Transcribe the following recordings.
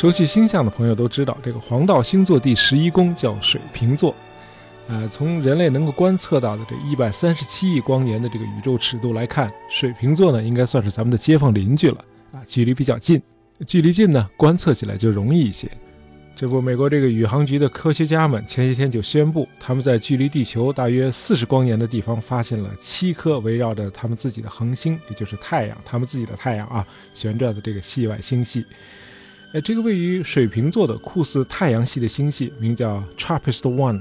熟悉星象的朋友都知道，这个黄道星座第十一宫叫水瓶座。呃，从人类能够观测到的这一百三十七亿光年的这个宇宙尺度来看，水瓶座呢应该算是咱们的街坊邻居了啊，距离比较近。距离近呢，观测起来就容易一些。这不，美国这个宇航局的科学家们前些天就宣布，他们在距离地球大约四十光年的地方发现了七颗围绕着他们自己的恒星，也就是太阳，他们自己的太阳啊旋转的这个系外星系。哎，这个位于水瓶座的酷似太阳系的星系名叫 TRAPPIST One，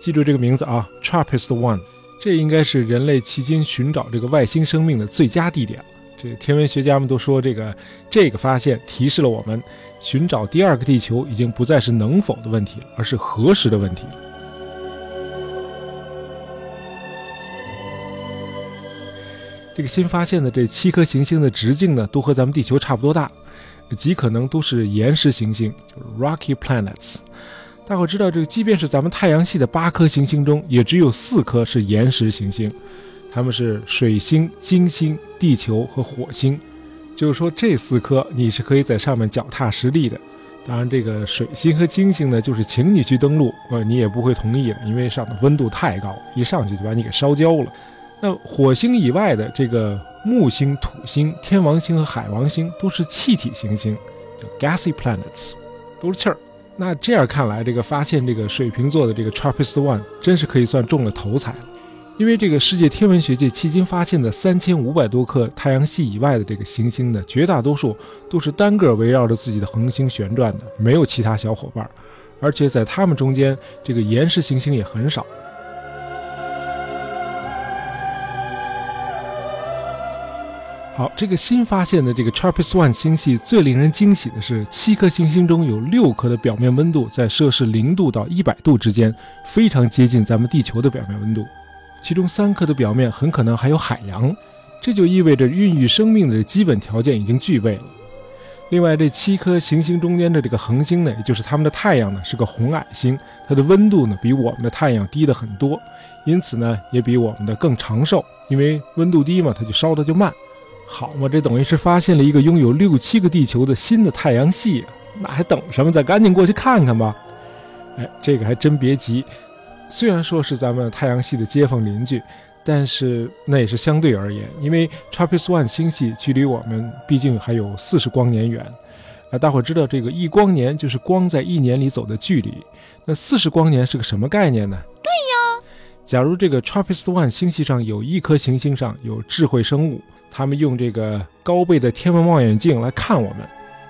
记住这个名字啊，TRAPPIST One，这应该是人类迄今寻找这个外星生命的最佳地点。这天文学家们都说，这个这个发现提示了我们，寻找第二个地球已经不再是能否的问题了，而是何时的问题。这个新发现的这七颗行星的直径呢，都和咱们地球差不多大，极可能都是岩石行星，就是 rocky planets。大伙知道，这个即便是咱们太阳系的八颗行星中，也只有四颗是岩石行星。它们是水星、金星、地球和火星，就是说这四颗你是可以在上面脚踏实地的。当然，这个水星和金星呢，就是请你去登陆，呃，你也不会同意的，因为上的温度太高，一上去就把你给烧焦了。那火星以外的这个木星、土星、天王星和海王星都是气体行星，叫 gassy planets，都是气儿。那这样看来，这个发现这个水瓶座的这个 TRAPPIST One 真是可以算中了头彩了。因为这个世界天文学界迄今发现的三千五百多颗太阳系以外的这个行星呢，绝大多数都是单个围绕着自己的恒星旋转的，没有其他小伙伴，而且在它们中间，这个岩石行星也很少。好，这个新发现的这个 TRAPPIST-1 星系最令人惊喜的是，七颗行星中有六颗的表面温度在摄氏零度到一百度之间，非常接近咱们地球的表面温度。其中三颗的表面很可能还有海洋，这就意味着孕育生命的基本条件已经具备了。另外，这七颗行星中间的这个恒星呢，也就是它们的太阳呢，是个红矮星，它的温度呢比我们的太阳低的很多，因此呢也比我们的更长寿，因为温度低嘛，它就烧的就慢。好嘛，这等于是发现了一个拥有六七个地球的新的太阳系，那还等什么？咱赶紧过去看看吧。哎，这个还真别急。虽然说是咱们太阳系的街坊邻居，但是那也是相对而言，因为 TRAPPIST-1 星系距离我们毕竟还有四十光年远。啊，大伙知道这个一光年就是光在一年里走的距离，那四十光年是个什么概念呢？对呀，假如这个 TRAPPIST-1 星系上有一颗行星上有智慧生物，他们用这个高倍的天文望远镜来看我们，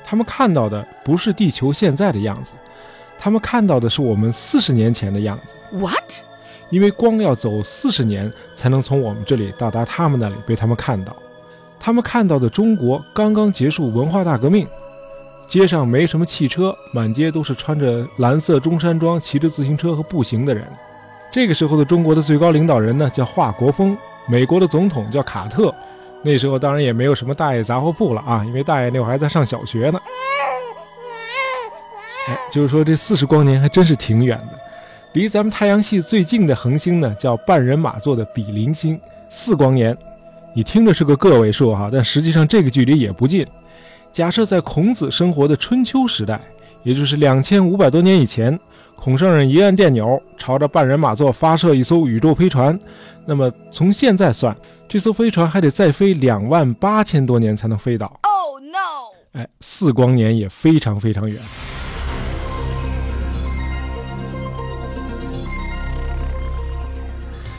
他们看到的不是地球现在的样子。他们看到的是我们四十年前的样子。What？因为光要走四十年才能从我们这里到达他们那里被他们看到。他们看到的中国刚刚结束文化大革命，街上没什么汽车，满街都是穿着蓝色中山装、骑着自行车和步行的人。这个时候的中国的最高领导人呢叫华国锋，美国的总统叫卡特。那时候当然也没有什么大爷杂货铺了啊，因为大爷那会儿还在上小学呢。就是说，这四十光年还真是挺远的。离咱们太阳系最近的恒星呢，叫半人马座的比邻星，四光年。你听着是个个位数哈，但实际上这个距离也不近。假设在孔子生活的春秋时代，也就是两千五百多年以前，孔圣人一按电钮，朝着半人马座发射一艘宇宙飞船，那么从现在算，这艘飞船还得再飞两万八千多年才能飞到。Oh no！哎，四光年也非常非常远。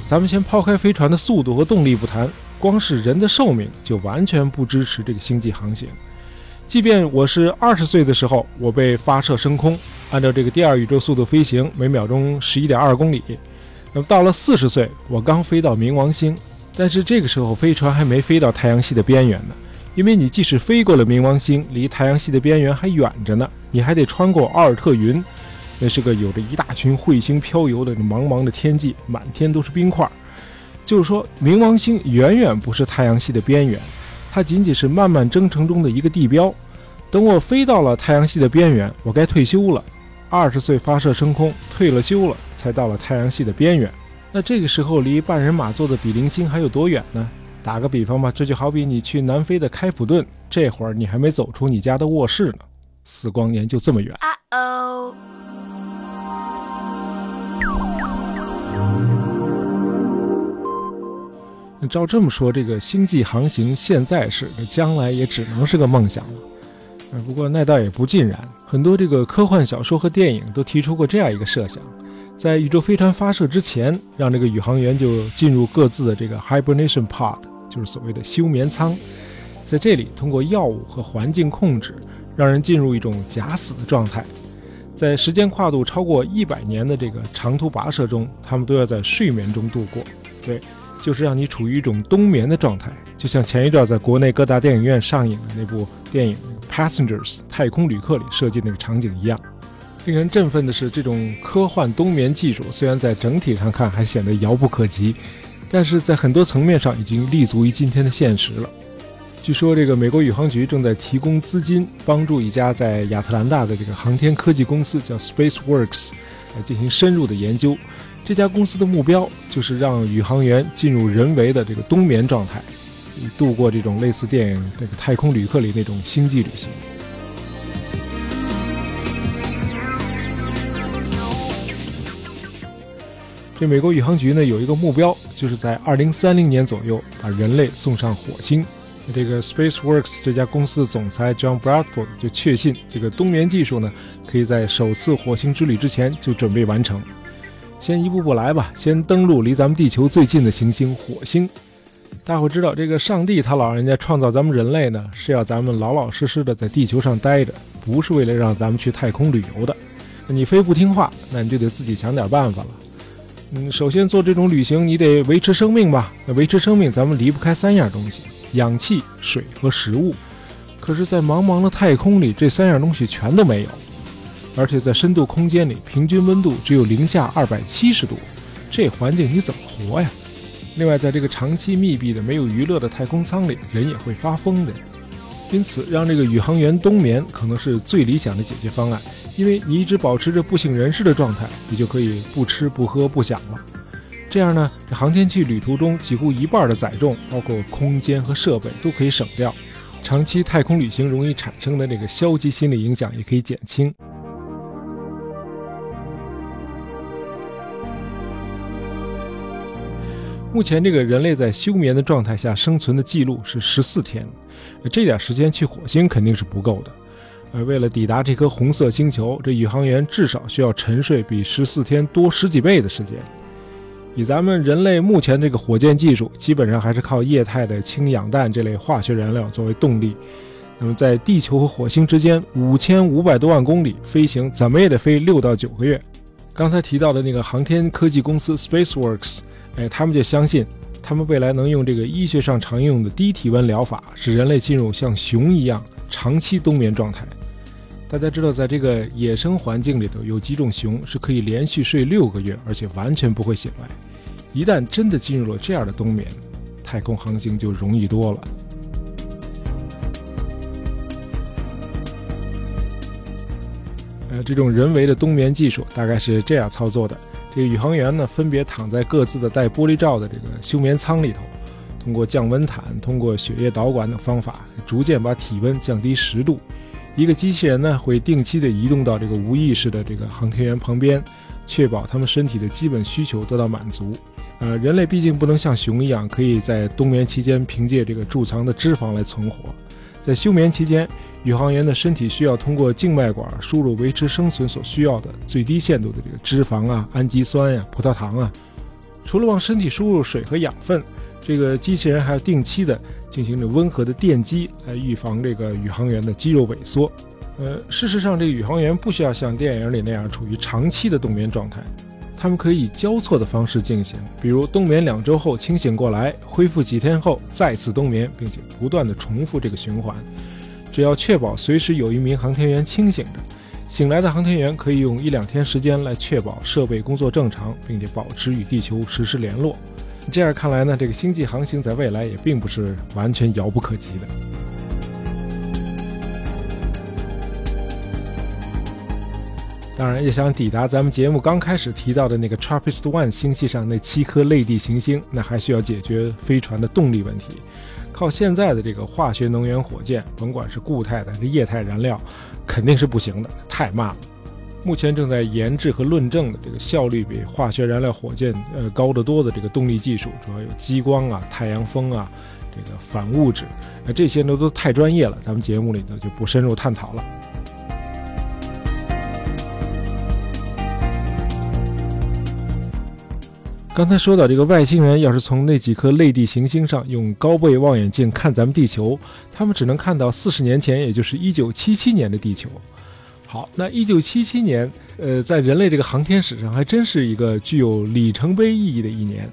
咱们先抛开飞船的速度和动力不谈，光是人的寿命就完全不支持这个星际航行。即便我是二十岁的时候，我被发射升空，按照这个第二宇宙速度飞行，每秒钟十一点二公里。那么到了四十岁，我刚飞到冥王星，但是这个时候飞船还没飞到太阳系的边缘呢。因为你即使飞过了冥王星，离太阳系的边缘还远着呢，你还得穿过奥尔特云。那是个有着一大群彗星飘游的茫茫的天际，满天都是冰块。就是说，冥王星远远不是太阳系的边缘，它仅仅是漫漫征程中的一个地标。等我飞到了太阳系的边缘，我该退休了。二十岁发射升空，退了休了，才到了太阳系的边缘。那这个时候离半人马座的比邻星还有多远呢？打个比方吧，这就好比你去南非的开普敦，这会儿你还没走出你家的卧室呢。四光年就这么远。照这么说，这个星际航行现在是，将来也只能是个梦想了。不过那倒也不尽然，很多这个科幻小说和电影都提出过这样一个设想：在宇宙飞船发射之前，让这个宇航员就进入各自的这个 hibernation pod，就是所谓的休眠舱，在这里通过药物和环境控制，让人进入一种假死的状态。在时间跨度超过一百年的这个长途跋涉中，他们都要在睡眠中度过。对。就是让你处于一种冬眠的状态，就像前一段在国内各大电影院上映的那部电影《Passengers》太空旅客里设计那个场景一样。令人振奋的是，这种科幻冬眠技术虽然在整体上看还显得遥不可及，但是在很多层面上已经立足于今天的现实了。据说，这个美国宇航局正在提供资金，帮助一家在亚特兰大的这个航天科技公司叫 SpaceWorks 来进行深入的研究。这家公司的目标就是让宇航员进入人为的这个冬眠状态，度过这种类似电影那个《太空旅客》里那种星际旅行。这美国宇航局呢有一个目标，就是在二零三零年左右把人类送上火星。这个 SpaceWorks 这家公司的总裁 John Bradford 就确信，这个冬眠技术呢可以在首次火星之旅之前就准备完成。先一步步来吧，先登陆离咱们地球最近的行星火星。大伙知道，这个上帝他老人家创造咱们人类呢，是要咱们老老实实的在地球上待着，不是为了让咱们去太空旅游的。你非不听话，那你就得自己想点办法了。嗯，首先做这种旅行，你得维持生命吧？那维持生命，咱们离不开三样东西：氧气、水和食物。可是，在茫茫的太空里，这三样东西全都没有。而且在深度空间里，平均温度只有零下二百七十度，这环境你怎么活呀？另外，在这个长期密闭的、没有娱乐的太空舱里，人也会发疯的。因此，让这个宇航员冬眠可能是最理想的解决方案，因为你一直保持着不省人事的状态，你就可以不吃不喝不想了。这样呢，这航天器旅途中几乎一半的载重，包括空间和设备，都可以省掉。长期太空旅行容易产生的这个消极心理影响也可以减轻。目前，这个人类在休眠的状态下生存的记录是十四天，这点时间去火星肯定是不够的。呃，为了抵达这颗红色星球，这宇航员至少需要沉睡比十四天多十几倍的时间。以咱们人类目前这个火箭技术，基本上还是靠液态的氢氧氮这类化学燃料作为动力。那么，在地球和火星之间五千五百多万公里飞行，怎么也得飞六到九个月。刚才提到的那个航天科技公司 SpaceWorks。哎，他们就相信，他们未来能用这个医学上常用的低体温疗法，使人类进入像熊一样长期冬眠状态。大家知道，在这个野生环境里头，有几种熊是可以连续睡六个月，而且完全不会醒来。一旦真的进入了这样的冬眠，太空航行就容易多了。呃，这种人为的冬眠技术大概是这样操作的。这个宇航员呢，分别躺在各自的带玻璃罩的这个休眠舱里头，通过降温毯、通过血液导管等方法，逐渐把体温降低十度。一个机器人呢，会定期的移动到这个无意识的这个航天员旁边，确保他们身体的基本需求得到满足。呃，人类毕竟不能像熊一样，可以在冬眠期间凭借这个贮藏的脂肪来存活。在休眠期间，宇航员的身体需要通过静脉管输入维持生存所需要的最低限度的这个脂肪啊、氨基酸呀、葡萄糖啊。除了往身体输入水和养分，这个机器人还要定期的进行着温和的电击，来预防这个宇航员的肌肉萎缩。呃，事实上，这个宇航员不需要像电影里那样处于长期的冬眠状态。他们可以以交错的方式进行，比如冬眠两周后清醒过来，恢复几天后再次冬眠，并且不断的重复这个循环。只要确保随时有一名航天员清醒着，醒来的航天员可以用一两天时间来确保设备工作正常，并且保持与地球实时联络。这样看来呢，这个星际航行在未来也并不是完全遥不可及的。当然，要想抵达咱们节目刚开始提到的那个 TRAPPIST-1 星系上那七颗类地行星，那还需要解决飞船的动力问题。靠现在的这个化学能源火箭，甭管是固态的还是液态燃料，肯定是不行的，太慢了。目前正在研制和论证的这个效率比化学燃料火箭呃高得多的这个动力技术，主要有激光啊、太阳风啊、这个反物质，那这些呢都太专业了，咱们节目里呢就不深入探讨了。刚才说到这个外星人，要是从那几颗类地行星上用高倍望远镜看咱们地球，他们只能看到四十年前，也就是一九七七年的地球。好，那一九七七年，呃，在人类这个航天史上还真是一个具有里程碑意义的一年。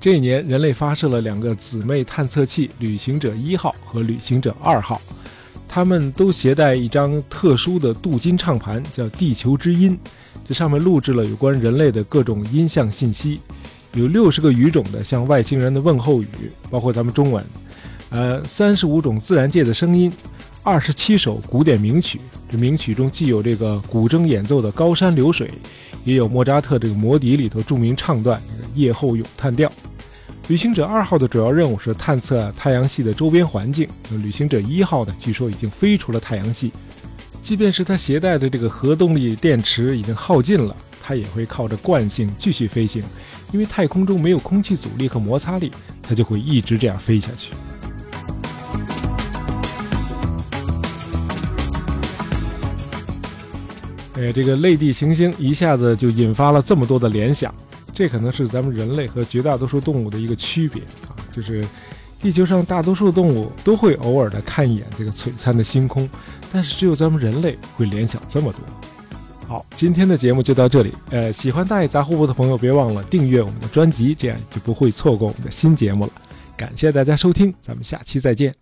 这一年，人类发射了两个姊妹探测器“旅行者一号”和“旅行者二号”，他们都携带一张特殊的镀金唱盘，叫“地球之音”，这上面录制了有关人类的各种音像信息，有六十个语种的向外星人的问候语，包括咱们中文，呃，三十五种自然界的声音。二十七首古典名曲，这名曲中既有这个古筝演奏的《高山流水》，也有莫扎特这个《魔笛》里头著名唱段《夜后咏叹调》。旅行者二号的主要任务是探测太阳系的周边环境。旅行者一号呢，据说已经飞出了太阳系，即便是它携带的这个核动力电池已经耗尽了，它也会靠着惯性继续飞行，因为太空中没有空气阻力和摩擦力，它就会一直这样飞下去。哎，这个类地行星一下子就引发了这么多的联想，这可能是咱们人类和绝大多数动物的一个区别啊，就是地球上大多数动物都会偶尔的看一眼这个璀璨的星空，但是只有咱们人类会联想这么多。好，今天的节目就到这里，呃，喜欢大爷杂货铺的朋友别忘了订阅我们的专辑，这样就不会错过我们的新节目了。感谢大家收听，咱们下期再见。